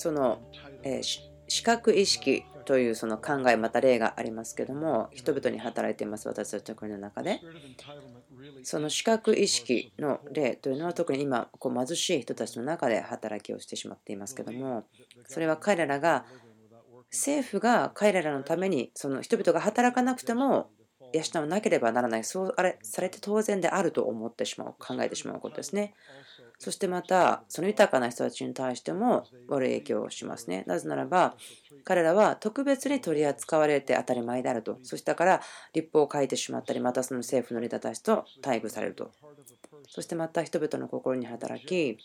その、え視覚意識というその考えまた例がありますけども人々に働いています私たちの国の中で。その視覚意識の例というのは特に今こう貧しい人たちの中で働きをしてしまっていますけどもそれは彼らが政府が彼らのためにその人々が働かなくても養わなければならない。そうあれされて当然であると思ってしまう考えてしまうことですね。そしてまたその豊かな人たちに対しても悪い影響をしますね。なぜならば彼らは特別に取り扱われて当たり前であると。そしたから立法を書いてしまったりまたその政府のリーダーたちと待遇されると。そしてまた人々の心に働き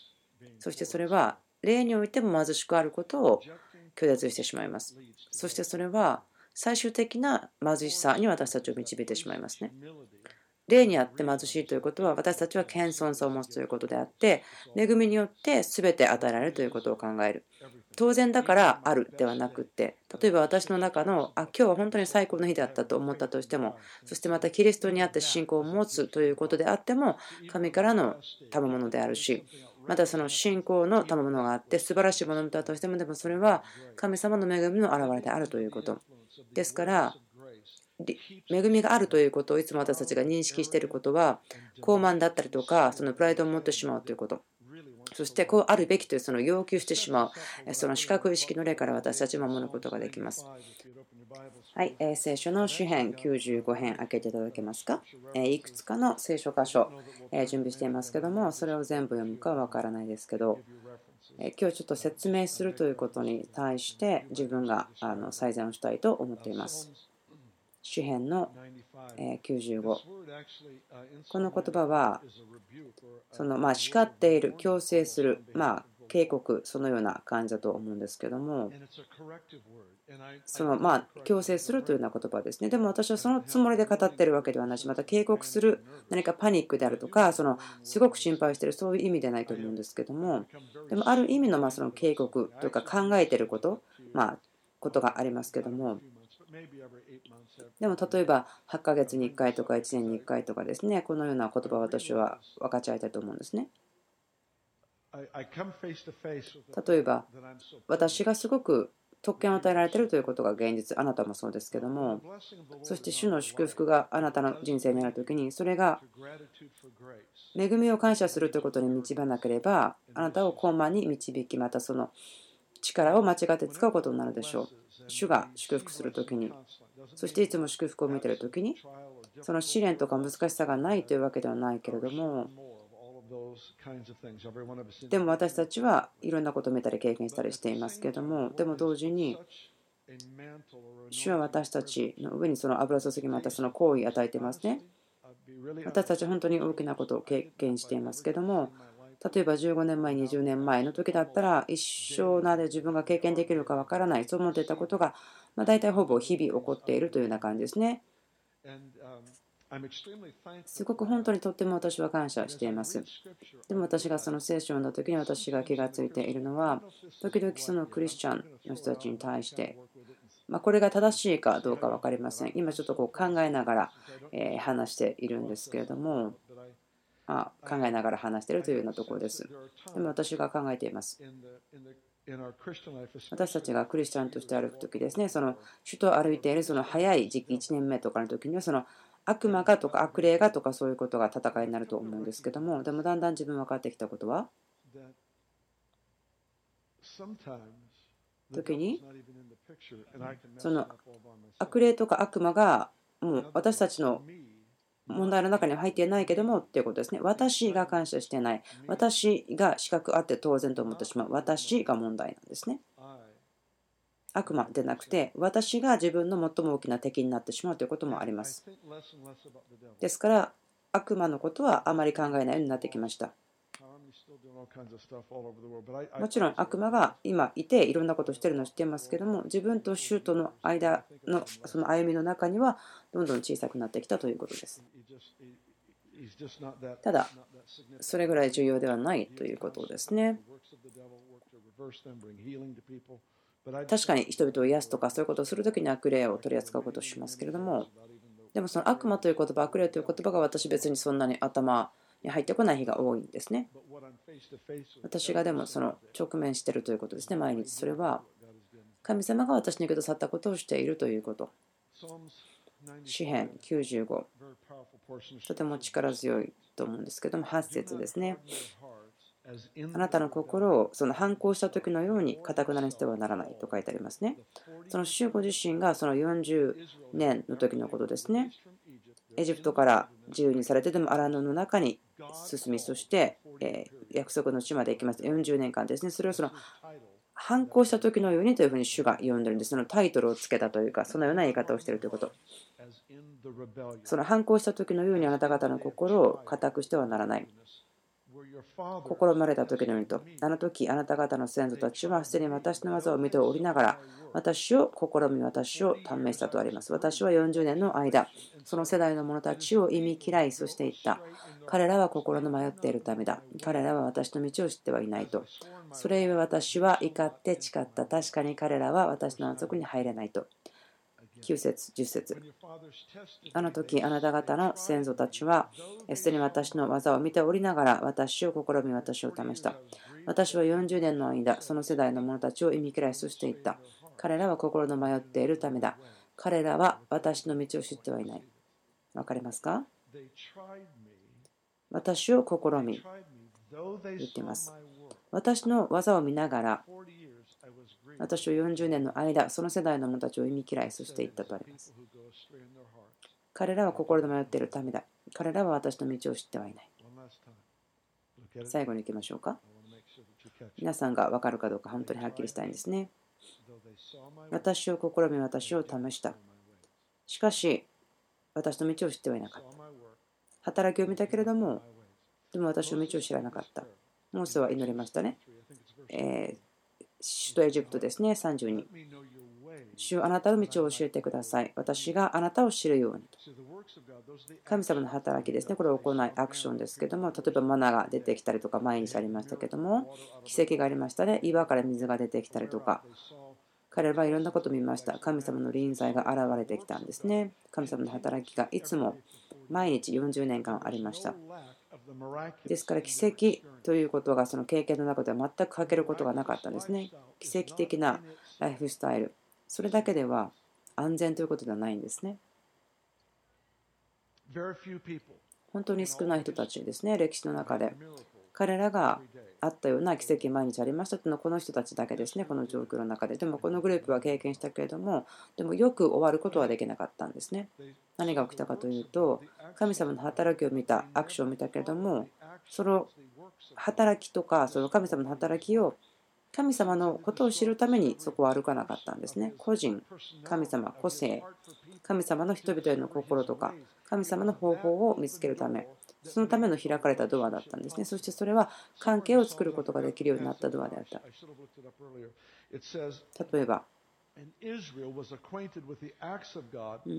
そしてそれは例においても貧しくあることを拒絶してしまいます。そしてそれは最終的な貧しさに私たちを導いてしまいますね。例にあって貧しいということは私たちは謙遜さを持つということであって恵みによって全て与えられるということを考える。当然だからあるではなくって例えば私の中のあ今日は本当に最高の日であったと思ったとしてもそしてまたキリストにあって信仰を持つということであっても神からの賜物であるしまたその信仰の賜物があって素晴らしいものだとしてもでもそれは神様の恵みの表れであるということ。ですから恵みがあるということをいつも私たちが認識していることは高慢だったりとかそのプライドを持ってしまうということそしてこうあるべきというその要求してしまうその視覚意識の例から私たちは守ることができます。はい、えー、聖書の詩編95編開けていただけますか、え、いくつかの聖書箇所、え、準備していますけどもそれを全部読むかわからないですけど、え今日ちょっと説明するということに対して自分があの最善をしたいと思っています。詩編の95この言葉はそのまあ叱っている強制するまあ警告そのような感じだと思うんですけどもそのまあ強制するというような言葉ですね。でも私はそのつもりで語ってるわけではないしまた警告する何かパニックであるとかそのすごく心配してるそういう意味ではないと思うんですけどもでもある意味のまあその警告というか考えてることまあことがありますけどもでも例えば8ヶ月に1回とか1年に1回とかですねこのような言葉を私は分かち合いたいと思うんですね。例えば私がすごく特権を与えられているということが現実あなたもそうですけどもそして主の祝福があなたの人生にある時にそれが恵みを感謝するということに導かなければあなたを高慢に導きまたその力を間違って使うことになるでしょう主が祝福する時に。そしていつも祝福を見ている時にその試練とか難しさがないというわけではないけれどもでも私たちはいろんなことを見たり経験したりしていますけれどもでも同時に主は私たちの上にその油注ぎまたその行為を与えていますね。私たちは本当に大きなことを経験していますけども例えば15年前20年前の時だったら一生なで自分が経験できるかわからないそう思っていたことが、まあ大体ほぼ日々起こっているというような感じですね。すごく本当にとっても私は感謝しています。でも私がその聖書を読んだ時に私が気がついているのは、時々そのクリスチャンの人たちに対して、まこれが正しいかどうか分かりません。今ちょっとこう考えながらえ話しているんですけれども、あ考えながら話しているというようなところです。でも私が考えています。私たちがクリスチャンとして歩く時ですね、その首都を歩いているその早い時期、1年目とかの時には、その悪魔がとか悪霊がとかそういうことが戦いになると思うんですけども、でもだんだん自分分かってきたことは、時にその悪霊とか悪魔がもう私たちの問題の中には入っていないけどもっていうことですね。私が感謝してない。私が資格あって当然と思ってしまう。私が問題なんですね。悪魔でなくて私が自分の最も大きな敵になってしまうということもあります。ですから悪魔のことはあまり考えないようになってきました。もちろん悪魔が今いていろんなことをしてるのを知っていますけども自分と主との間のその歩みの中にはどんどん小さくなってきたということです。ただそれぐらい重要ではないということですね。確かに人々を癒すとかそういうことをするときに悪霊を取り扱うことをしますけれどもでもその悪魔という言葉悪霊という言葉が私別にそんなに頭に入ってこない日が多いんですね。私がでもその直面しているということですね、毎日。それは神様が私にくださったことをしているということ。詩編95とても力強いと思うんですけども8節ですねあなたの心をその反抗した時のようにかたくなにしてはならないと書いてありますねその主ご自身がその40年の時のことですねエジプトから自由にされてでも荒野の中に進みそして約束の地まで行きます40年間ですねそれをその反抗した時のようにというふうに主が呼んでるんです。そのタイトルをつけたというか、そのような言い方をしているということ。その反抗した時のようにあなた方の心を固くしてはならない。心生まれた時のようにと、あの時あなた方の先祖たちはすでに私の技を見ておりながら、私を試み、私を試したとあります。私は40年の間、その世代の者たちを意味嫌い、そして言った。彼らは心の迷っているためだ。彼らは私の道を知ってはいないと。それゆえ私は怒って誓った。確かに彼らは私の安息に入れないと。9節10節。あの時あなた方の先祖たちはすでに私の技を見ておりながら私を試み私を試した。私は40年の間その世代の者たちを意味嫌いとしていった。彼らは心の迷っているためだ。彼らは私の道を知ってはいない。わかりますか？私を試み言っています。私の技を見ながら私は40年の間、その世代の者たちを意味嫌い、そして言ったとあります。彼らは心で迷っているためだ。彼らは私の道を知ってはいない。最後に行きましょうか。皆さんが分かるかどうか本当にはっきりしたいんですね。私を試み、私を試した。しかし、私の道を知ってはいなかった。働きを見たけれども、でも私の道を知らなかった。モーセは祈りましたね。えー首都エジプトですね、32。主あなたの道を教えてください。私があなたを知るように。神様の働きですね。これを行いアクションですけども、例えばマナが出てきたりとか、毎日ありましたけども、奇跡がありましたね。岩から水が出てきたりとか。彼らはいろんなことを見ました。神様の臨在が現れてきたんですね。神様の働きがいつも毎日40年間ありました。ですから奇跡ということがその経験の中では全く欠けることがなかったんですね。奇跡的なライフスタイル。それだけでは安全ということではないんですね。本当に少ない人たちですね、歴史の中で。彼らがあったような奇跡毎日ありましたというのはこの人たちだけですね、この状況の中で。でもこのグループは経験したけれども、でもよく終わることはできなかったんですね。何が起きたかというと、神様の働きを見た、アクションを見たけれども、その働きとか、その神様の働きを神様のことを知るためにそこは歩かなかったんですね。個人、神様、個性、神様の人々への心とか、神様の方法を見つけるため、そのための開かれたドアだったんですね。そしてそれは関係を作ることができるようになったドアであった。例えば、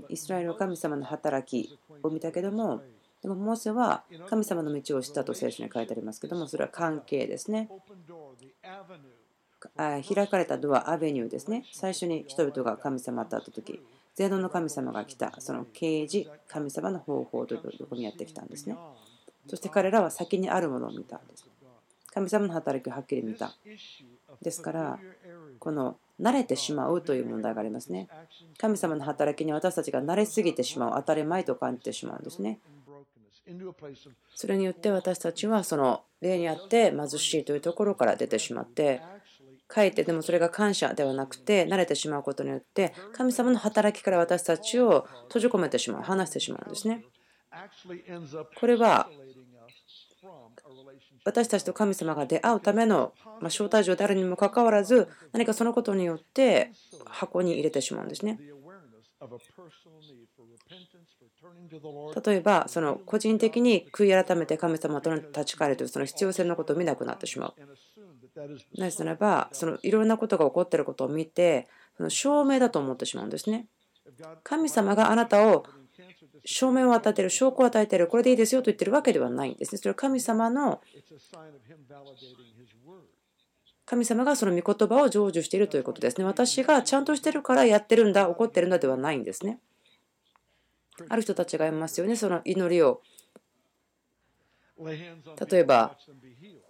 イスラエルは神様の働きを見たけども、でもモーセは神様の道を知ったと聖書に書いてありますけども、それは関係ですね。開かれたドア、アベニューですね。最初に人々が神様と会った時全能の神様が来た、その啓示、神様の方法というところにやってきたんですね。そして彼らは先にあるものを見たんです。神様の働きをはっきり見た。ですから、この慣れてしまうという問題がありますね。神様の働きに私たちが慣れすぎてしまう、当たり前と感じてしまうんですね。それによって私たちはその例にあって貧しいというところから出てしまって書いてでもそれが感謝ではなくて慣れてしまうことによって神様の働きから私たちを閉じ込めてしまう離してしまうんですね。これは私たちと神様が出会うための招待状であるにもかかわらず何かそのことによって箱に入れてしまうんですね。例えばその個人的に悔い改めて神様と立ち返るというその必要性のことを見なくなってしまう。なぜならばそのいろんなことが起こっていることを見てその証明だと思ってしまうんですね。神様があなたを証明を与えている証拠を与えているこれでいいですよと言ってるわけではないんですね。それは神様の神様がその御言葉を成就しているということですね。私がちゃんとしてるからやってるんだ、怒ってるんだではないんですね。ある人たちがいますよね、その祈りを例えば、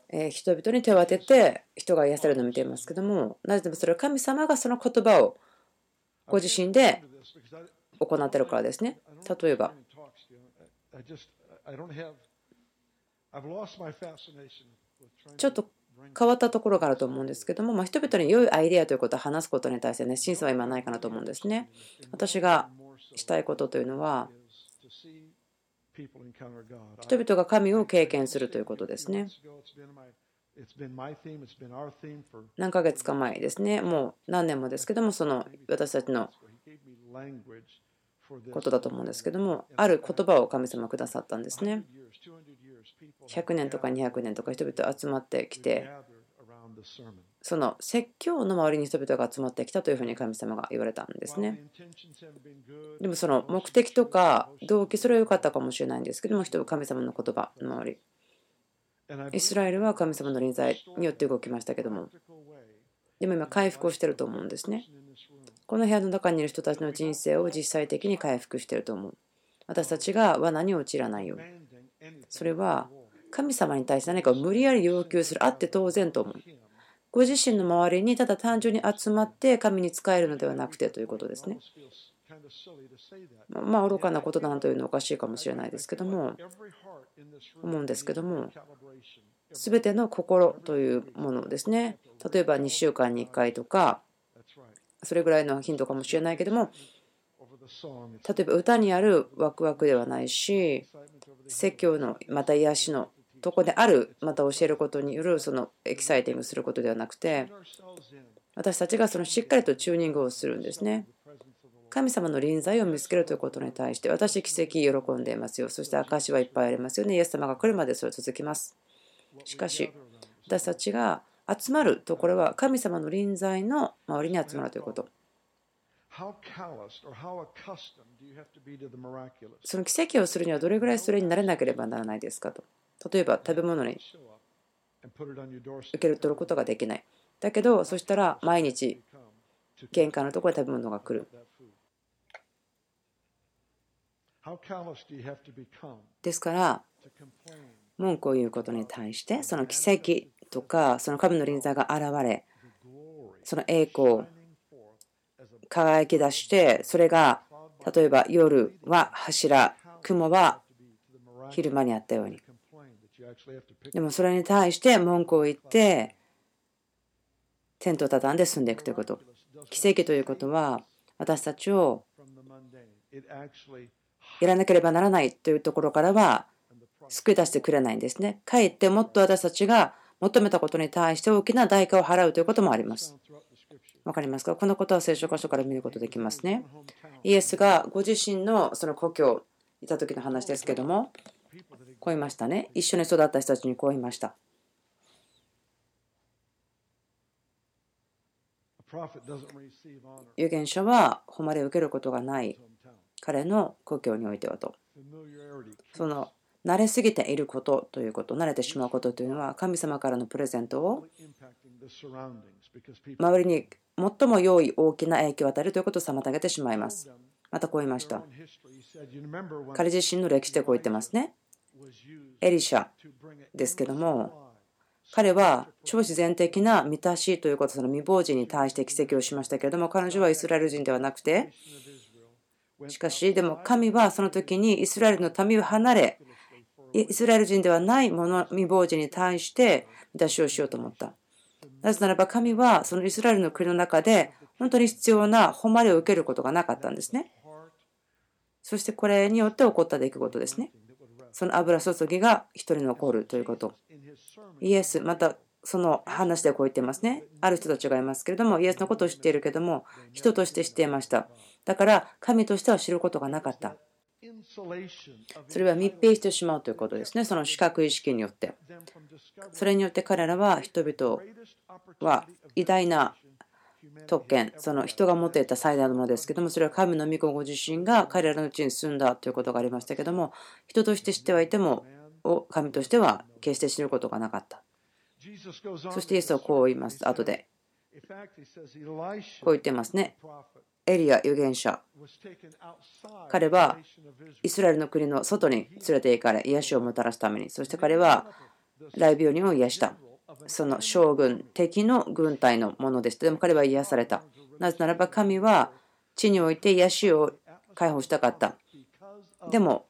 え人々に手を当てて人が癒されるのを見ていますけども、なぜでもそれは神様がその言葉をご自身で行ってるからですね。例えば、ちょっと変わったところがあると思うんですけども、まあ、人々に良いアイデアということを話すことに対してね、審査は今ないかなと思うんですね。私がしたいことというのは、人々が神を経験するということですね。何ヶ月か前ですね、もう何年もですけども、その私たちのことだと思うんですけども、ある言葉を神様くださったんですね。100年とか200年とか人々集まってきて、その説教の周りに人々が集まってきたというふうに神様が言われたんですね。でもその目的とか動機、それは良かったかもしれないんですけども、人は神様の言葉の周り。イスラエルは神様の臨在によって動きましたけども、でも今回復をしてると思うんですね。この部屋の中にいる人たちの人生を実際的に回復してると思う。私たちが罠に陥らないように。それは神様に対して何かを無理やり要求するあって当然と思う。ご自身の周りにただ単純に集まって神に仕えるのではなくてということですね。まあ愚かなことだなというのはおかしいかもしれないですけども思うんですけども全ての心というものですね例えば2週間に1回とかそれぐらいの頻度かもしれないけども例えば歌にあるワクワクではないし説教のまた癒しのとこであるまた教えることによるそのエキサイティングすることではなくて私たちがそのしっかりとチューニングをするんですね。神様の臨在を見つけるということに対して私奇跡喜んでいますよ。そして証はいっぱいありますよね。イエス様が来るまでそれ続きます。しかし私たちが集まるところは神様の臨在の周りに集まるということ。その奇跡をするにはどれぐらいそれになれなければならないですかと。例えば食べ物に受け取ることができない。だけど、そしたら毎日玄関のところに食べ物が来る。ですから、文句を言うことに対して、その奇跡とか、その神の臨在が現れ、その栄光、輝き出してそれが例えば夜は柱雲は昼間にあったようにでもそれに対して文句を言ってテントを畳んで進んでいくということ奇跡ということは私たちをやらなければならないというところからは救い出してくれないんですね。かえってもっと私たちが求めたことに対して大きな代価を払うということもあります。わかりますか？このことは聖書箇所から見ることできますね。イエスがご自身のその故郷にいた時の話ですけども、こう言いましたね。一緒に育った人たちにこう言いました。預言者は誉れを受けることがない彼の故郷においてはと。その慣れすぎていることということ、慣れてしまうことというのは神様からのプレゼントを周りに最も良い大きな影響を与えるということを妨げてしまいます。またこう言いました。彼自身の歴史でこう言ってますね。エリシャですけども、彼は超自然的な満たしということ、その未亡人に対して奇跡をしましたけれども、彼女はイスラエル人ではなくて、しかし、でも神はその時にイスラエルの民を離れ、イスラエル人ではない者未亡人に対して満たしをしようと思った。なぜならば神はそのイスラエルの国の中で本当に必要な誉れを受けることがなかったんですね。そしてこれによって起こった出来事ですね。その油注ぎが一人残るということ。イエス、またその話でこう言ってますね。ある人たちがいますけれども、イエスのことを知っているけども、人として知っていました。だから神としては知ることがなかった。それは密閉してしまうということですね。その視覚意識によって。それによって彼らは人々は偉大な特権、その人が持っていた最大のものですけども、それは神の御子ご自身が彼らのうちに住んだということがありましたけども、人として知ってはいても、神としては決して知ることがなかった。そしてイエスはこう言います、後で。こう言ってますね。エリア預言者。彼はイスラエルの国の外に連れて行かれ、癒しをもたらすために、そして彼は大病人を癒した。その将軍、敵の軍隊のものでした。でも彼は癒された。なぜならば神は地において癒しを解放したかった。でも、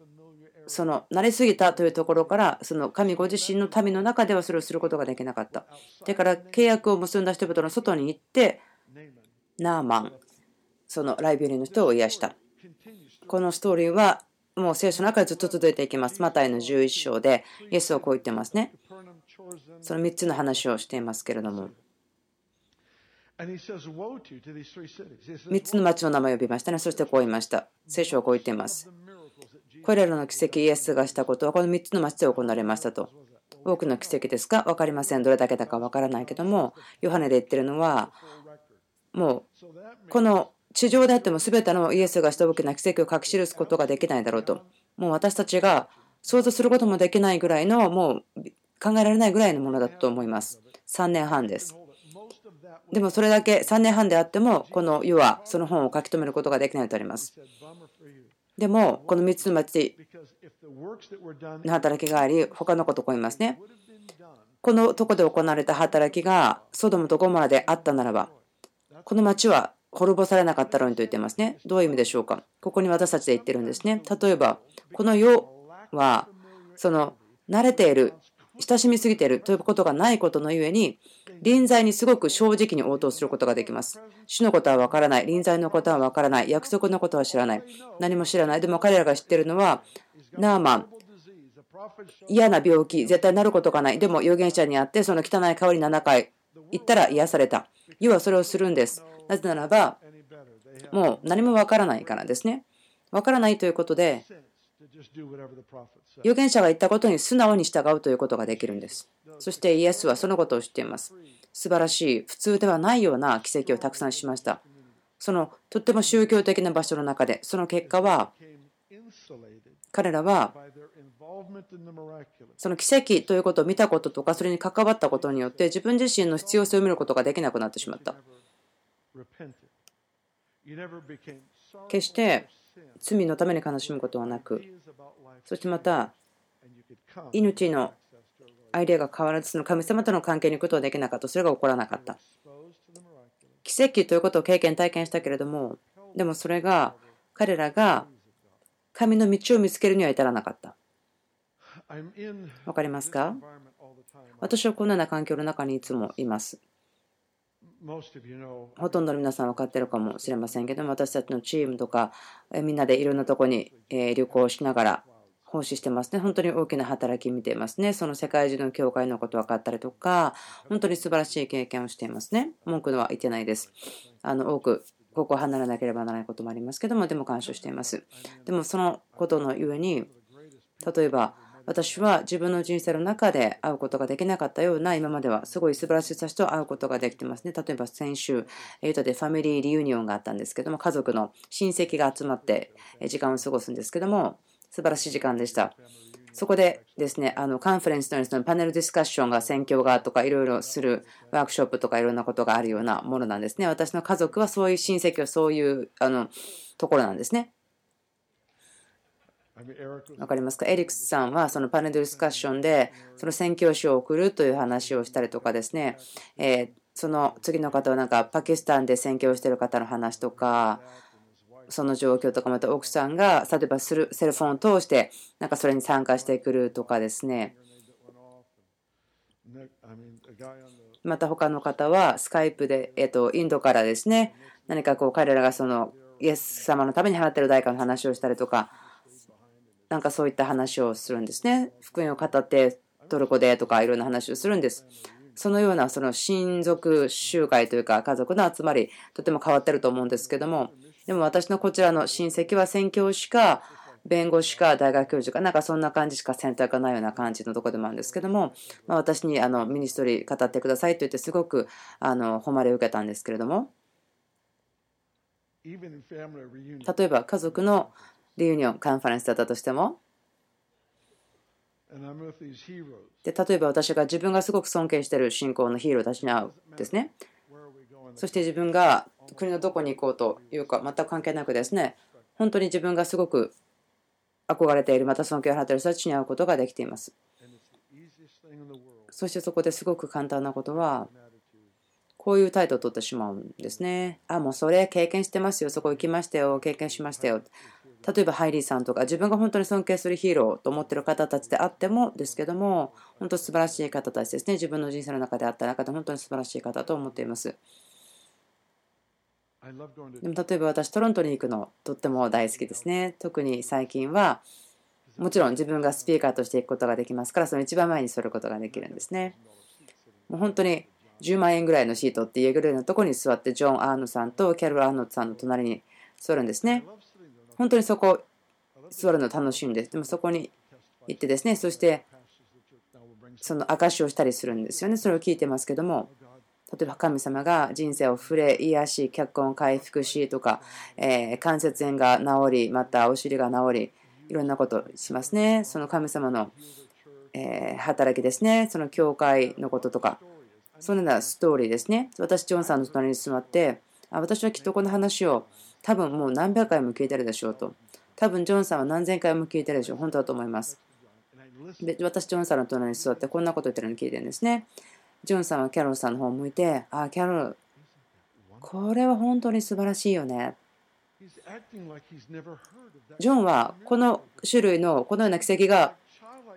その慣れすぎたというところからその神ご自身の民の中ではそれをすることができなかった。だから契約を結んだ人々の外に行ってナーマンそのライブリーの人を癒した。このストーリーはもう聖書の中でずっと続いていきます。マタイの11章でイエスはこう言ってますね。その3つの話をしていますけれども。3つの町の名前を呼びましたね。そしてこう言いました。聖書はこう言っています。これらの奇跡、イエスがしたことはこの3つの町で行われましたと。多くの奇跡ですか？分かりません。どれだけだか分からないけども、ヨハネで言ってるのは、もうこの地上であっても全てのイエスがした大きな奇跡を書き記すことができないだろうと。もう私たちが想像することもできないぐらいの、もう考えられないぐらいのものだと思います。3年半です。でもそれだけ3年半であっても、この世はその本を書き留めることができないとあります。でも、この3つの町の働きがあり、他のことを言いますね。このとこで行われた働きがソドムとゴモラであったならば、この町は滅ぼされなかったろうにと言ってますね。どういう意味でしょうか。ここに私たちで言ってるんですね。例えば、この世は、その慣れている、親しみすぎているということがないことのゆえに、臨在にすごく正直に応答することができます。主のことはわからない。臨在のことはわからない。約束のことは知らない。何も知らない。でも彼らが知っているのは、ナーマン、嫌な病気、絶対なることがない。でも預言者に会って、その汚い香り7回行ったら癒された。要はそれをするんです。なぜならば、もう何もわからないからですね。わからないということで、預言者が言ったことに素直に従うということができるんです。そしてイエスはそのことを知っています。素晴らしい、普通ではないような奇跡をたくさんしました。そのとっても宗教的な場所の中で、その結果は、彼らはその奇跡ということを見たこととか、それに関わったことによって、自分自身の必要性を見ることができなくなってしまった。決して罪のために悲しむことはなく、そしてまた、命のアイデアが変わらず、その神様との関係に行くことはできなかった。それが起こらなかった。奇跡ということを経験、体験したけれども、でもそれが彼らが神の道を見つけるには至らなかった。わかりますか？私はこのような環境の中にいつもいます。ほとんどの皆さん分かってるかもしれませんけども私たちのチームとかみんなでいろんなとこに旅行しながら奉仕してますね。本当に大きな働き見ていますね。その世界中の教会のこと分かったりとか本当に素晴らしい経験をしていますね。文句のは言ってないです。あの多くここを離れなければならないこともありますけどもでも感謝しています。でもそのことのゆえに例えば私は自分の人生の中で会うことができなかったような今まではすごい素晴らしい人たちと会うことができてますね。例えば先週、エイトでファミリーリユニオンがあったんですけども、家族の親戚が集まって時間を過ごすんですけども、素晴らしい時間でした。そこでですね、あのカンファレンスののパネルディスカッションが選挙がとかいろいろするワークショップとかいろんなことがあるようなものなんですね。私の家族はそういう親戚はそういうあのところなんですね。わかりますか？エリックスさんはそのパネルディスカッションでその宣教師を送るという話をしたりとかですね、えその次の方はなんかパキスタンで宣教してる方の話とかその状況とかまた奥さんが例えばセルフォンを通してなんかそれに参加してくるとかですね。また他の方はスカイプで、えー、とインドからですね。何かこう彼らがそのイエス様のために払ってる代価の話をしたりとかなんかそういった話をするんですね。福音を語ってトルコでとかいろんな話をするんです。そのようなその親族集会というか家族の集まりとても変わってると思うんですけどもでも私のこちらの親戚は宣教師か弁護士か大学教授かなんかそんな感じしか選択がないような感じのとこでもあるんですけども、ま、私にあのミニストリー語ってくださいと言ってすごくあの誉れを受けたんですけれども例えば家族のリユニオン、カンファレンスだったとしても、で例えば私が自分がすごく尊敬している信仰のヒーローたちに会うですね。そして自分が国のどこに行こうというか全く関係なくですね。本当に自分がすごく憧れているまた尊敬を払っている人たちに会うことができています。そしてそこですごく簡単なことはこういう態度を取ってしまうんですねあもうそれ経験してますよ。そこ行きましたよ。経験しましたよ例えばハイリーさんとか自分が本当に尊敬するヒーローと思ってる方たちであってもですけども本当素晴らしい方たちですね。自分の人生の中であった中で本当に素晴らしい方と思っています。でも例えば私トロントに行くのとっても大好きですね。特に最近はもちろん自分がスピーカーとしていくことができますからその一番前に座ることができるんですね。もう本当に10万円ぐらいのシートっていうぐらいのところに座ってジョン・アーノさんとキャロル・アーノさんの隣に座るんですね。本当にそこ座るの楽しいんですでもそこに行ってですねそしてその証しをしたりするんですよねそれを聞いてますけども例えば神様が人生を触れ、癒し、脚本回復しとか、え、関節炎が治り、またお尻が治り、いろんなことしますね。その神様の、え、働きですね。その教会のこととか、そのようなストーリーですね。私、ジョンさんの隣に座って、あ私はきっとこの話を多分もう何百回も聞いてるでしょうと。多分ジョンさんは何千回も聞いてるでしょう。本当だと思います。で私、ジョンさんの隣に座ってこんなこと言ってるの聞いてるんですね。ジョンさんはキャロルさんの方を向いて、ああ、キャロル、これは本当に素晴らしいよね。ジョンはこの種類のこのような奇跡が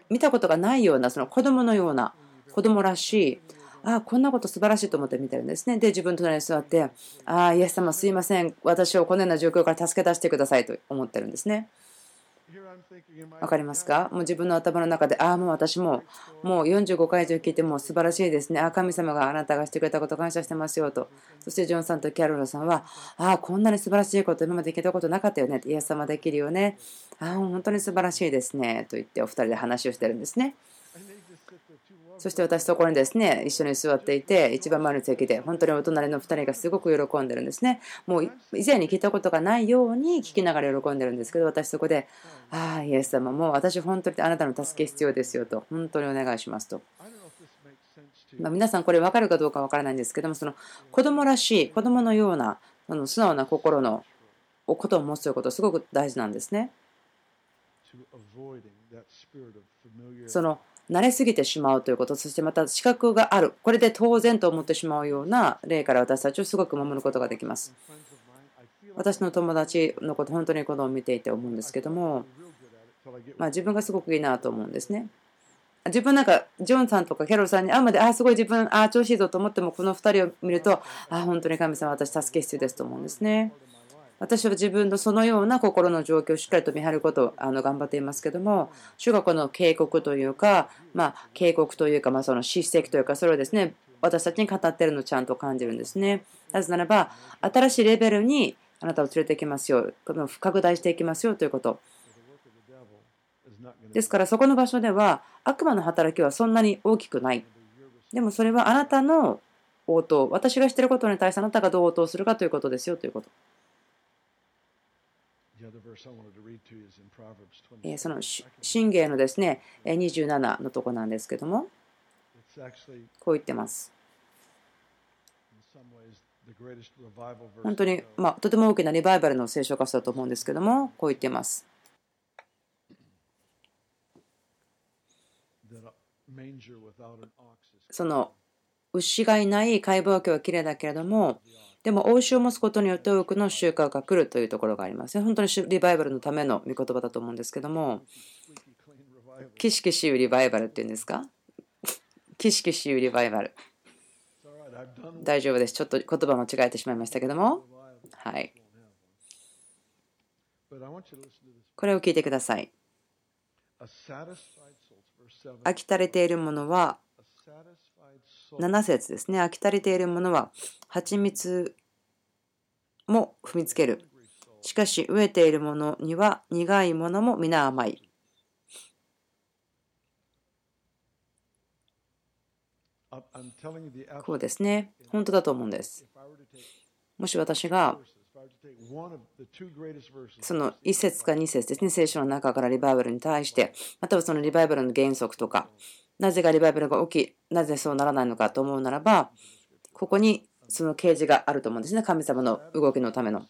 見たことがないようなその子供のような子供らしいああこんなこと素晴らしいと思って見てるんですねで自分の隣に座ってああイエス様すいません私をこのような状況から助け出してくださいと思ってるんですねわかりますか？もう自分の頭の中で、ああ、もう私も、もう45回以上聞いても素晴らしいですね。ああ、神様があなたがしてくれたこと感謝してますよと。そしてジョンさんとキャロルさんは、ああ、こんなに素晴らしいこと今まで聞いたことなかったよね。イエス様できるよね。ああ、本当に素晴らしいですね。と言ってお二人で話をしてるんですね。そして私そこにですね一緒に座っていて一番前の席で本当にお隣の2人がすごく喜んでるんですねもう以前に聞いたことがないように聞きながら喜んでるんですけど私そこで「ああイエス様もう私本当にあなたの助け必要ですよ」と本当にお願いしますと。まあ、皆さんこれ分かるかどうか分からないんですけどもその子供らしい子供のようなその素直な心のことを持つということすごく大事なんですね。その慣れすぎてしまうということそしてまた資格がある。これで当然と思ってしまうような例から私たちをすごく守ることができます。私の友達のこと本当にこのを見ていて思うんですけども、まあ、自分がすごくいいなと思うんですね。自分なんかジョンさんとかキャロルさんに会うまでああすごい自分あ調子いいぞと思ってもこの2人を見るとあ本当に神様私助け必要ですと思うんですね。私は自分のそのような心の状況をしっかりと見張ることをあの頑張っていますけども、主がこの警告というか、まあ、警告というか、まあ、その叱責というか、それをですね、私たちに語っているのをちゃんと感じるんですね。なぜならば、新しいレベルにあなたを連れていきますよ、この拡大していきますよということ。ですから、そこの場所では、悪魔の働きはそんなに大きくない。でもそれはあなたの応答、私がしていることに対してあなたがどう応答するかということですよということ。その信玄のですね27のとこなんですけども。こう言ってます。本当に、まあ、とても大きなリバイバルの聖書箇所だと思うんですけどもこう言ってます。その牛がいない解剖鏡はきれいだけれどもでも、欧州を持つことによって多くの収穫が来るというところがありますね。本当にリバイバルのための御言葉だと思うんですけども、キシキシウリバイバルっていうんですか？キシキシウリバイバル。大丈夫です。ちょっと言葉間違えてしまいましたけども。はい。これを聞いてください。飽き足れているものは7節ですね。飽き足りているものは蜂蜜も踏みつける。しかし飢えているものには苦いものも皆甘い。こうですね。本当だと思うんです。もし私がその1節か2節ですね、聖書の中からリバイバルに対して、またはそのリバイバルの原則とか、なぜがリバイバルが起き、なぜそうならないのかと思うならば、ここにその啓示があると思うんですね。神様の動きのための。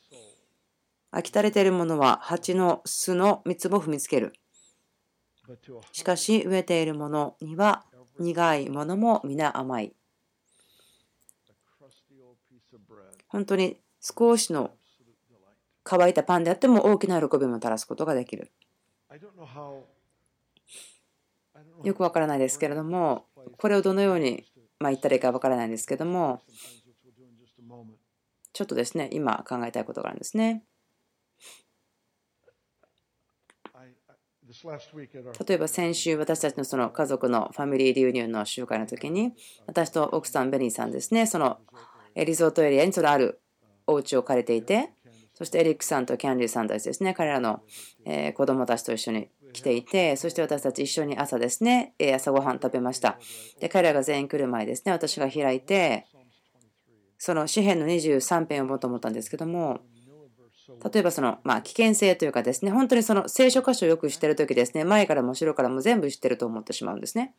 飽きたれているものは蜂の巣の蜜も踏みつける。しかし植えているものには苦いものも皆甘い。本当に少しの乾いたパンであっても大きな喜びもたらすことができる。よくわからないですけれども、これをどのようにまあ言ったらいいかわからないんですけども、ちょっとですね、今考えたいことがあるんですね。例えば先週私たちのその家族のファミリーリューニオンの集会の時に私と奥さんベニーさんですねそのリゾートエリアにそのあるお家を借りていてそしてエリックさんとキャンディーさんたちですね彼らの子供たちと一緒に来ていてそして私たち一緒に朝ですね朝ごはん食べました。で彼らが全員来る前ですね私が開いてその詩篇の23編をもと思ったんですけども例えばその、まあ、危険性というかですね、本当にその聖書箇所をよく知ってるときですね、前からも後ろからも全部知ってると思ってしまうんですね。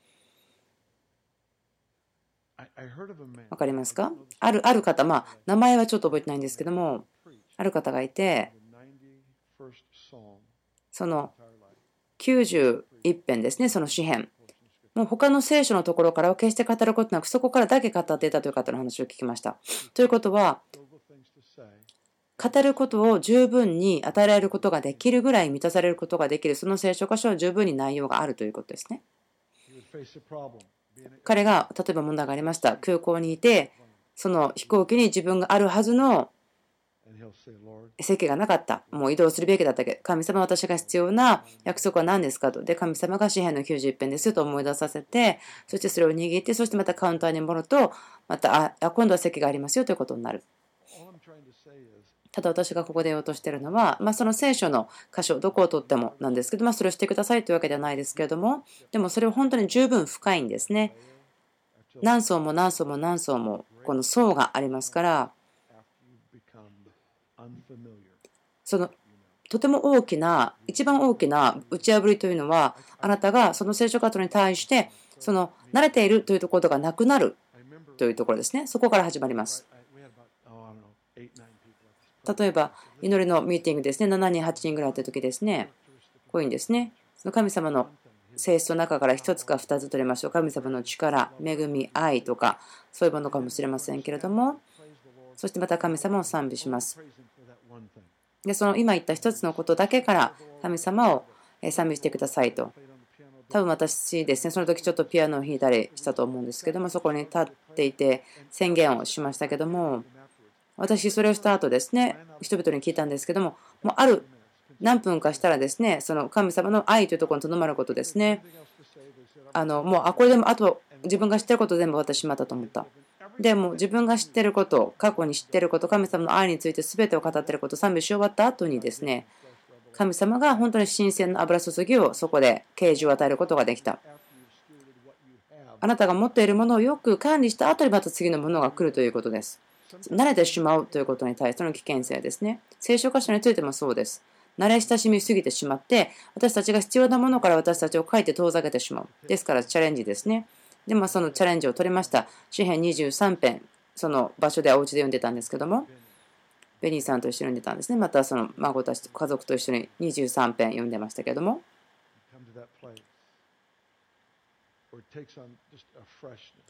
わかりますか？あるある方、まあ、名前はちょっと覚えてないんですけども、ある方がいて、その91編ですね、その詩篇。もう他の聖書のところからは決して語ることなく、そこからだけ語っていたという方の話を聞きました。ということは、語ることを十分に与えられることができるぐらい満たされることができる、その聖書箇所は十分に内容があるということですね。彼が例えば問題がありました。空港にいて、その飛行機に自分があるはずの席がなかった。もう移動するべきだったけど、神様私が必要な約束は何ですかと。で、神様が紙幣の91編ですと思い出させて、そしてそれを握って、そしてまたカウンターに戻ると、また、あ、今度は席がありますよということになる。ただ私がここで言おうとしているのは、まあ、その聖書の箇所、どこをとってもなんですけど、まあ、それをしてくださいというわけではないですけれども、でもそれは本当に十分深いんですね。何層も何層も何層もこの層がありますから、そのとても大きな、一番大きな打ち破りというのは、あなたがその聖書活動に対して、その慣れているというところがなくなるというところですね。そこから始まります。例えば、祈りのミーティングですね、7人、8人ぐらいあった時ですね、こういうんですね。その神様の性質の中から1つか2つ取りましょう。神様の力、恵み、愛とか、そういうものかもしれませんけれども、そしてまた神様を賛美します。で、その今言った1つのことだけから神様を賛美してくださいと。多分私ですね、その時ちょっとピアノを弾いたりしたと思うんですけども、そこに立っていて宣言をしましたけども、私それをした後ですね人々に聞いたんですけどももうある何分かしたらですねその神様の愛というところにとどまることですねあのもうあこれでもあと自分が知ってること全部私しまったと思ったでも自分が知ってること過去に知ってること神様の愛について全てを語ってること賛美し終わった後にですね神様が本当に新鮮な油注ぎをそこで啓示を与えることができたあなたが持っているものをよく管理した後にまた次のものが来るということです慣れてしまうということに対しての危険性ですね。聖書箇所についてもそうです。慣れ親しみすぎてしまって、私たちが必要なものから私たちを書いて遠ざけてしまう。ですからチャレンジですね。で、まあ、そのチャレンジを取りました。詩編23編、その場所でお家で読んでたんですけども、ベニーさんと一緒に読んでたんですね。またその孫たちと、家族と一緒に23編読んでましたけども。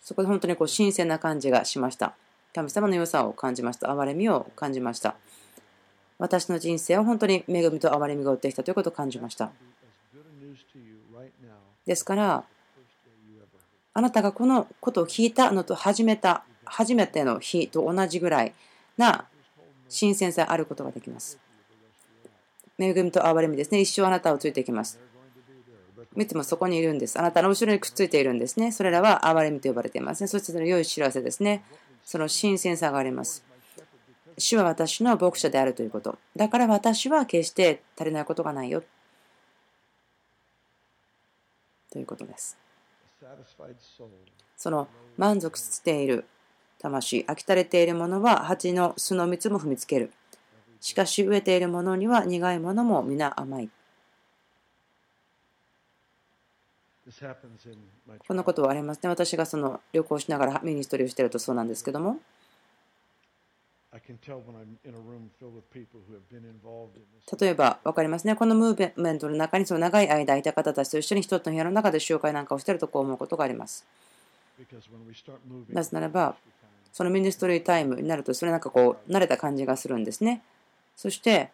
そこで本当にこう新鮮な感じがしました。神様の良さを感じました。憐れみを感じました。私の人生は本当に恵みと憐れみが追ってきたということを感じました。ですから、あなたがこのことを聞いたのと始めた、初めての日と同じぐらいな新鮮さあることができます。恵みと憐れみですね。一生あなたをついていきます。いつもそこにいるんです。あなたの後ろにくっついているんですね。それらは憐れみと呼ばれていますね。そしてその良い知らせですね。その新鮮さがあります。主は私の牧者であるということ。だから私は決して足りないことがないよ。ということです。その満足している魂、飽き足れているものは蜂の巣の蜜も踏みつける。しかし飢えているものには苦いものも皆甘い。こんなことはありますね。私がその旅行しながら ministry をしているとそうなんですけども、例えば分かりますね。このムーブメントの中にその長い間いた方たちと一緒に一つの部屋の中で集会なんかをしているとこう思うことがあります。なぜならばその ministry time になるとそれなんかこう慣れた感じがするんですね。そして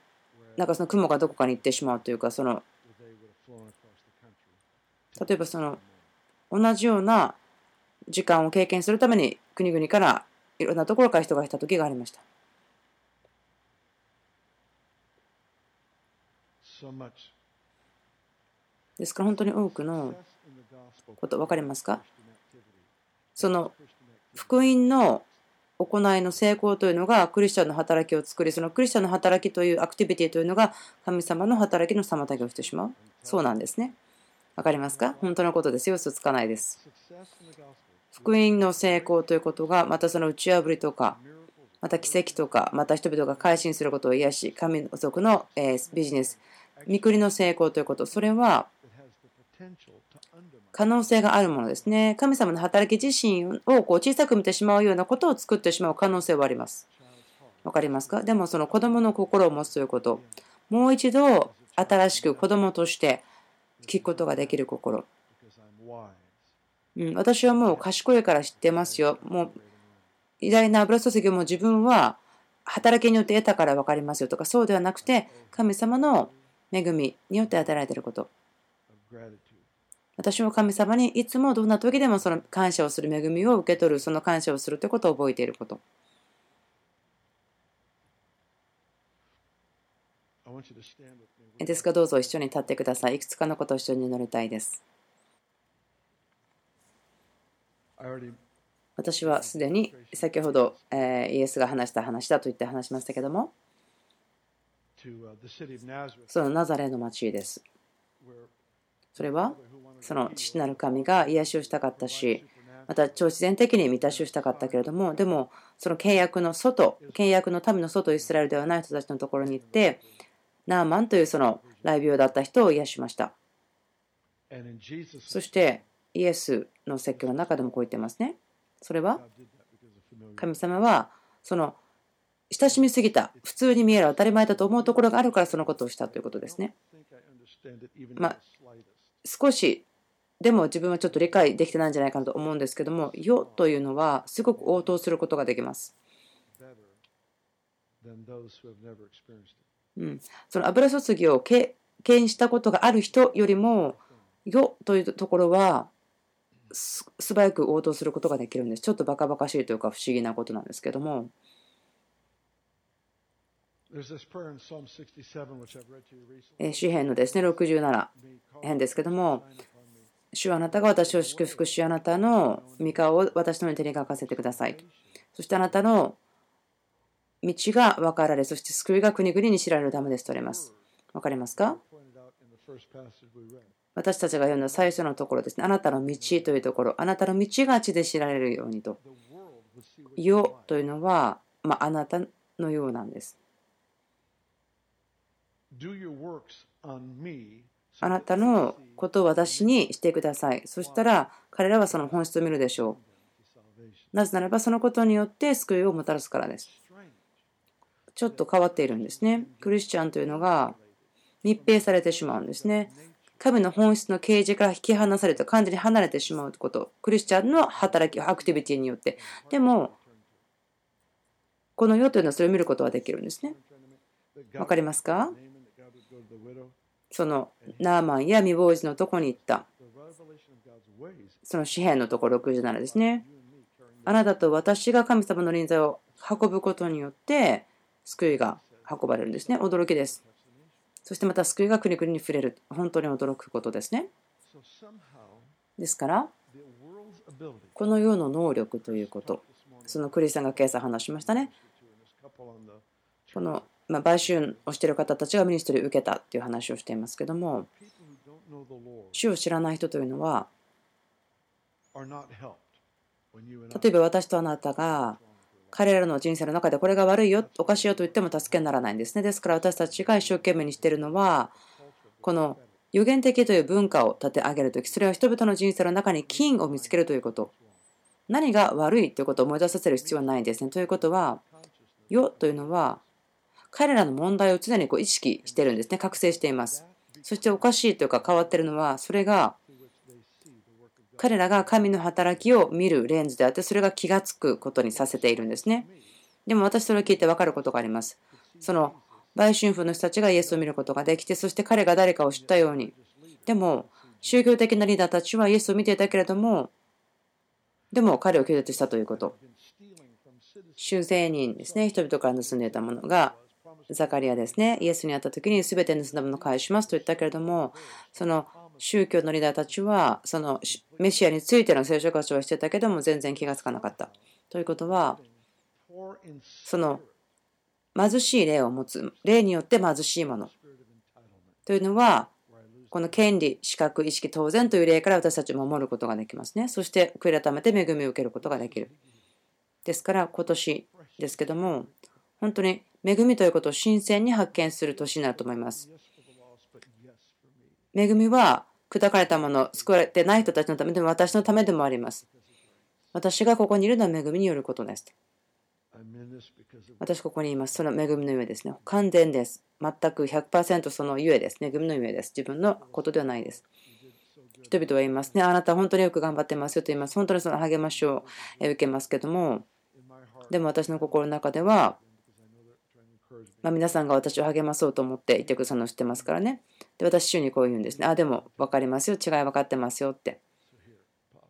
なんかその雲がどこかに行ってしまうというかその例えばその同じような時間を経験するために国々からいろんなところから人が来た時がありました。ですから本当に多くのこと分かりますか？その福音の行いの成功というのがクリスチャンの働きを作りそのクリスチャンの働きというアクティビティというのが神様の働きの妨げをしてしまう。そうなんですね。分かりますか？本当のことですよ。嘘つかないです福音の成功ということがまたその打ち破りとかまた奇跡とかまた人々が改心することを癒し神の族のビジネス御国の成功ということ。それは可能性があるものですね。神様の働き自身をこう小さく見てしまうようなことを作ってしまう可能性はあります。わかりますか？でもその子供の心を持つということ。もう一度新しく子供として聞くことができる心。うん、私はもう賢いから知ってますよ。もう偉大な油注ぎをも自分は働きによって得たから分かりますよとかそうではなくて神様の恵みによって与えられていること。私は神様にいつもどんな時でもその感謝をする恵みを受け取るその感謝をするということを覚えていること。ですか？らどうぞ一緒に立ってください。いくつかのことを一緒に祈りたいです。私はすでに先ほど、えイエスが話した話だと言って話しましたけどもそのナザレの町です。それはその父なる神が癒しをしたかったしまた超自然的に満たしをしたかったけれどもでもその契約の外契約の民の外イスラエルではない人たちのところに行ってナーマンというその雷病だった人を癒しましたそしてイエスの説教の中でもこう言ってますね。それは神様はその親しみすぎた普通に見える当たり前だと思うところがあるからそのことをしたということですね。まあ、少しでも自分はちょっと理解できてないんじゃないかなと思うんですけども「世」というのはすごく応答することができます。うん、その油注ぎを経験したことがある人よりも「世」というところは素早く応答することができるんです。ちょっとバカバカしいというか不思議なことなんですけども。詩篇のですね67編ですけども、主はあなたが私を祝福し、あなたの御顔を私の手に書かせてください。そしてあなたの道が分かられ、そして救いが国々に知られるためですとあります。分かりますか？私たちが読んだ最初のところですね。あなたの道というところ、あなたの道が地で知られるようにと。世というのは、まあ、あなたのようなんです。あなたのことを私にしてください。そしたら彼らはその本質を見るでしょう。なぜならばそのことによって救いをもたらすからです。ちょっと変わっているんですね。クリスチャンというのが密閉されてしまうんですね。神の本質の啓示から引き離されて完全に離れてしまうこと、クリスチャンの働き、アクティビティによって。でも、この世というのはそれを見ることはできるんですね。わかりますか？そのナーマンや未亡人のとこに行った。その詩篇のところ67ですね。あなたと私が神様の臨在を運ぶことによって救いが運ばれるんですね。驚きです。そしてまた救いが国々に触れる。本当に驚くことですね。ですから、この世の能力ということ、そのクリスさんが今朝話しましたね。この、ま買収をしている方たちがミニストリーを受けたっていう話をしていますけども、主を知らない人というのは、例えば私とあなたが彼らの人生の中でこれが悪いよ、おかしいよと言っても助けにならないんですね。ですから私たちが一生懸命にしているのは、この予言的という文化を立て上げるとき、それは人々の人生の中に金を見つけるということ。何が悪いということを思い出させる必要はないんですね。ということは、世というのは彼らの問題を常にこう意識してるんですね覚醒していますそしておかしいというか変わってるのはそれが彼らが神の働きを見るレンズであってそれが気がつくことにさせているんですね。でも私それを聞いて分かることがあります。その売春婦の人たちがイエスを見ることができてそして彼が誰かを知ったように。でも宗教的なリーダーたちはイエスを見ていたけれどもでも彼を拒絶したということ。修正人ですね。人々から盗んでいたものがザカリアですね。イエスに会った時に全て盗んだものを返しますと言ったけれどもその宗教のリーダーたちはそのメシアについての聖書活動をしてたけども全然気がつかなかったということはその貧しい霊を持つ霊によって貧しいものというのはこの権利、資格、意識、当然という例から私たちを守ることができますね。そして悔い改めて恵みを受けることができる。ですから今年ですけども、本当に恵みということを新鮮に発見する年になると思います。恵みは砕かれたもの、救われてない人たちのためでも私のためでもあります。私がここにいるのは恵みによることです。私ここにいます。その恵みのゆえですね。完全です。全く100%そのゆえです。恵みのゆえです。自分のことではないです。人々は言いますね。あなた本当によく頑張ってますよと言います。本当にその励ましを受けますけども、でも私の心の中では、まあ、皆さんが私を励まそうと思っていてくださるのを知ってますからね。で、私、主にこう言うんですね。あ、でも分かりますよ。違い分かってますよって。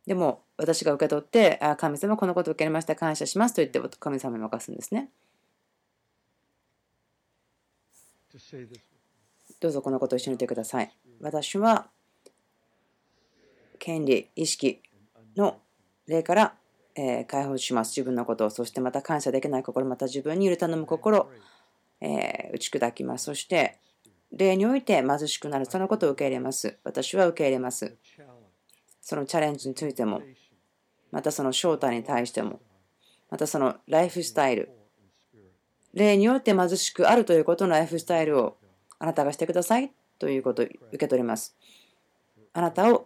でも私が受け取ってあ神様このことを受け入れました感謝しますと言って神様に任すんですねどうぞこのことを一緒に言ってください私は権利意識の例からえ解放します自分のことをそしてまた感謝できない心また自分に許頼む心え打ち砕きますそして例において貧しくなるそのことを受け入れます私は受け入れますそのチャレンジについても、またその正体に対しても、またそのライフスタイル、例によって貧しくあるということのライフスタイルをあなたがしてくださいということを受け取ります。あなたを、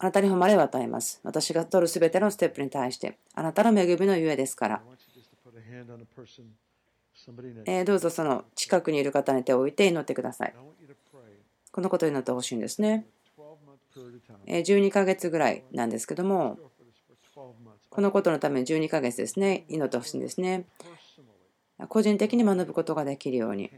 あなたに誉れを与えます。私が取るすべてのステップに対して、あなたの恵みのゆえですから。えどうぞその近くにいる方に手を置いて祈ってください。このことになってほしいんですね。12ヶ月ぐらいなんですけども、このことのために12ヶ月ですね、祈ってほしいんですね。個人的に学ぶことができるように、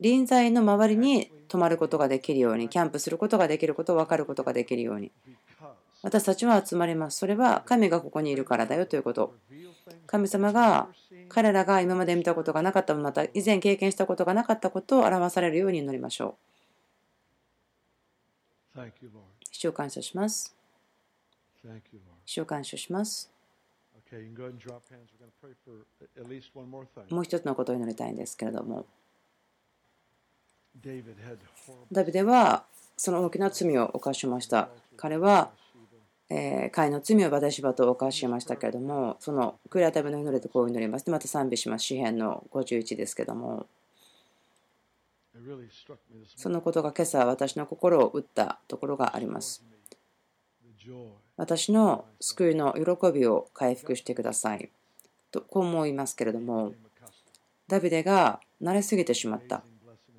臨在の周りに泊まることができるように、キャンプすることができることを分かることができるように、私たちは集まります。それは神がここにいるからだよということ。神様が彼らが今まで見たことがなかった、また以前経験したことがなかったことを表されるように祈りましょう。主を感謝します。主を感謝します。もう一つのことを祈りたいんですけれども、ダビデはその大きな罪を犯しました。彼は、えー、会の罪をバデシバと犯しましたけれども、その悔い改めの祈りとこう祈ります。で、また賛美します。詩篇の51ですけども、そのことが今朝私の心を打ったところがあります。私の救いの喜びを回復してください。とこう思いますけれども、ダビデが慣れすぎてしまった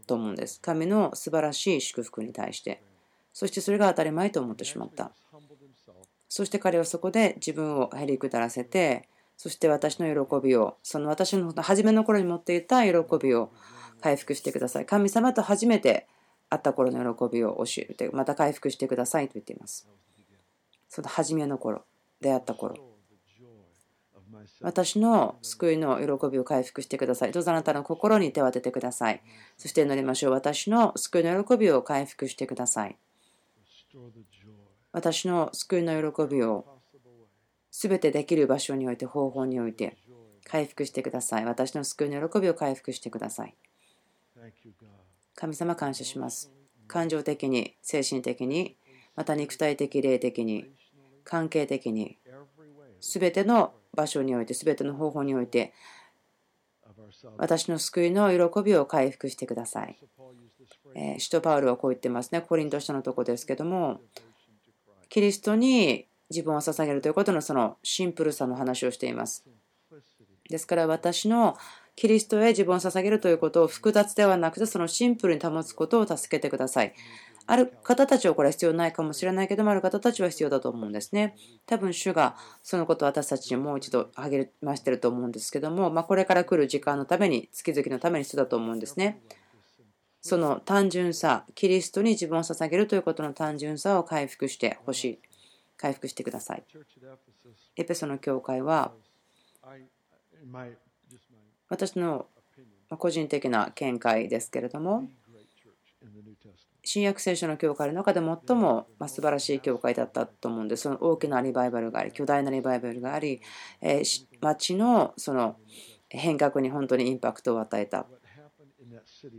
と思うんです。神の素晴らしい祝福に対して。そしてそれが当たり前と思ってしまった。そして彼はそこで自分をへりくだらせて、そして私の喜びを、その私の初めの頃に持っていた喜びを回復してください。神様と初めて会った頃の喜びを教えて、また回復してくださいと言っています。その初めの頃、出会った頃。私の救いの喜びを回復してください。どうぞあなたの心に手を当ててください。そして祈りましょう。私の救いの喜びを回復してください。私の救いの喜びを全てできる場所において、方法において回復してください。私の救いの喜びを回復してください。神様感謝します。感情的に、精神的に、また肉体的、霊的に、関係的に、すべての場所において、すべての方法において、私の救いの喜びを回復してください。えー、使徒パウルはこう言ってますね。コリント書のとこですけども、キリストに自分を捧げるということのそのシンプルさの話をしています。ですから私のキリストへ自分を捧げるということを複雑ではなくてそのシンプルに保つことを助けてください。ある方たちはこれは必要ないかもしれないけども、ある方たちは必要だと思うんですね。多分主がそのことを私たちにもう一度励ましてると思うんですけども、まあ、これから来る時間のために、月々のために必要だと思うんですね。その単純さ、キリストに自分を捧げるということの単純さを回復してほしい。回復してください。エペソの教会は、私の個人的な見解ですけれども、新約聖書の教会の中で最も素晴らしい教会だったと思うんです。その大きなリバイバルがあり、巨大なリバイバルがあり、町のその変革に本当にインパクトを与えた。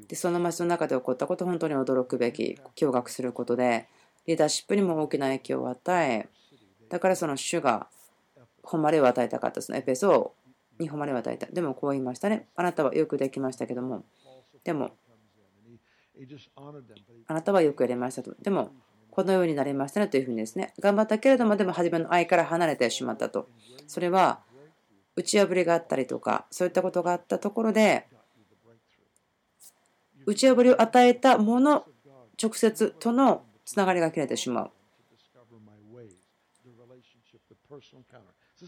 でその町の中で起こったこと、本当に驚くべき、驚愕することで、リーダーシップにも大きな影響を与え、だからその主が誉れを与えたかった、そのエペソに誉れを与えた。でもこう言いましたね。あなたはよくできましたけども、でもあなたはよくやりましたと。でも、このようになりましたねというふうにですね、頑張ったけれども、でも初めの愛から離れてしまったと。それは、打ち破りがあったりとか、そういったことがあったところで、打ち破りを与えたもの、直接とのつながりが切れてしまう。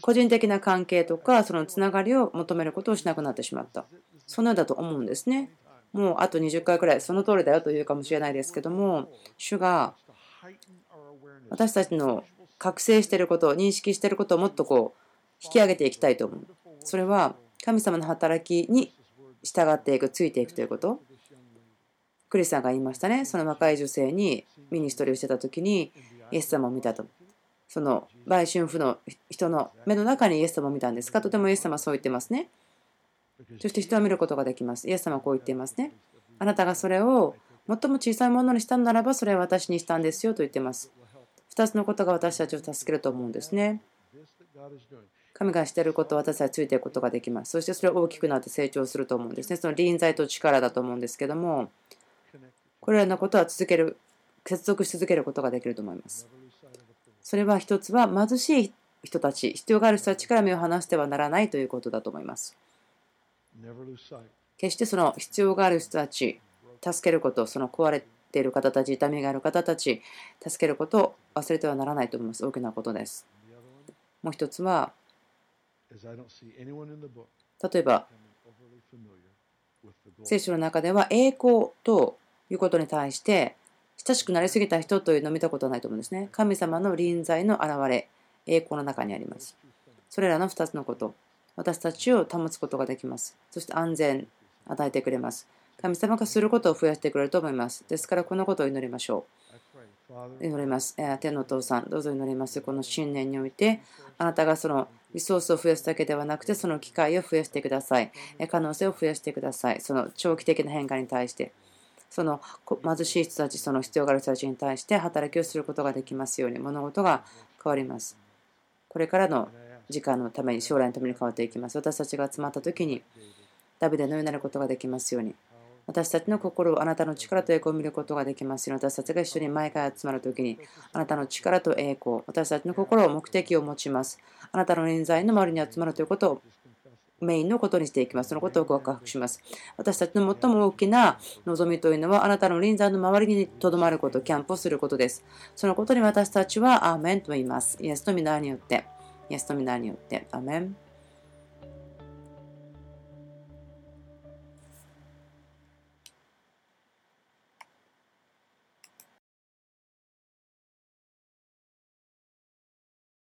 個人的な関係とか、そのつながりを求めることをしなくなってしまった。そのようだと思うんですね。もうあと20回くらいその通りだよというかもしれないですけども主が私たちの覚醒していること認識していることをもっとこう引き上げていきたいと思うそれは神様の働きに従っていくついていくということクリスさんが言いましたねその若い女性にミニストリーをしてた時にイエス様を見たとその売春婦の人の目の中にイエス様を見たんですか？とてもイエス様はそう言ってますねそして人は見ることができます。イエス様はこう言っていますね。あなたがそれを最も小さいものにしたならば、それは私にしたんですよと言ってます。2つのことが私たちを助けると思うんですね。神がしていることを私たちはついていくことができます。そしてそれは大きくなって成長すると思うんですね。その臨在と力だと思うんですけども、これらのことは続ける、接続し続けることができると思います。それは一つは貧しい人たち、必要がある人たちから目を離してはならないということだと思います。決してその必要がある人たち、助けること、その壊れている方たち、痛みがある方たち、助けることを忘れてはならないと思います。大きなことです。もう一つは、例えば、聖書の中では栄光ということに対して親しくなりすぎた人というのを見たことはないと思うんですね。神様の臨在の現れ、栄光の中にあります。それらの2つのこと。私たちを保つことができます。そして安全与えてくれます。神様がすることを増やしてくれると思います。ですからこのことを祈りましょう。祈ります。天のお父さん、どうぞ祈ります。この新年において、あなたがそのリソースを増やすだけではなくて、その機会を増やしてください。可能性を増やしてください。その長期的な変化に対して、その貧しい人たち、その必要がある人たちに対して働きをすることができますように、物事が変わります。これからの時間のために将来のために変わっていきます。私たちが集まった時にダビデのようになることができますように。私たちの心をあなたの力と栄光を見ることができますように。私たちが一緒に毎回集まるときにあなたの力と栄光。私たちの心を目的を持ちます。あなたの臨在の周りに集まるということをメインのことにしていきます。そのことをご告白します。私たちの最も大きな望みというのは、あなたの臨在の周りにとどまること、キャンプをすることです。そのことに私たちは、アーメンと言います。イエスの皆によって。イエスの皆によって。アメン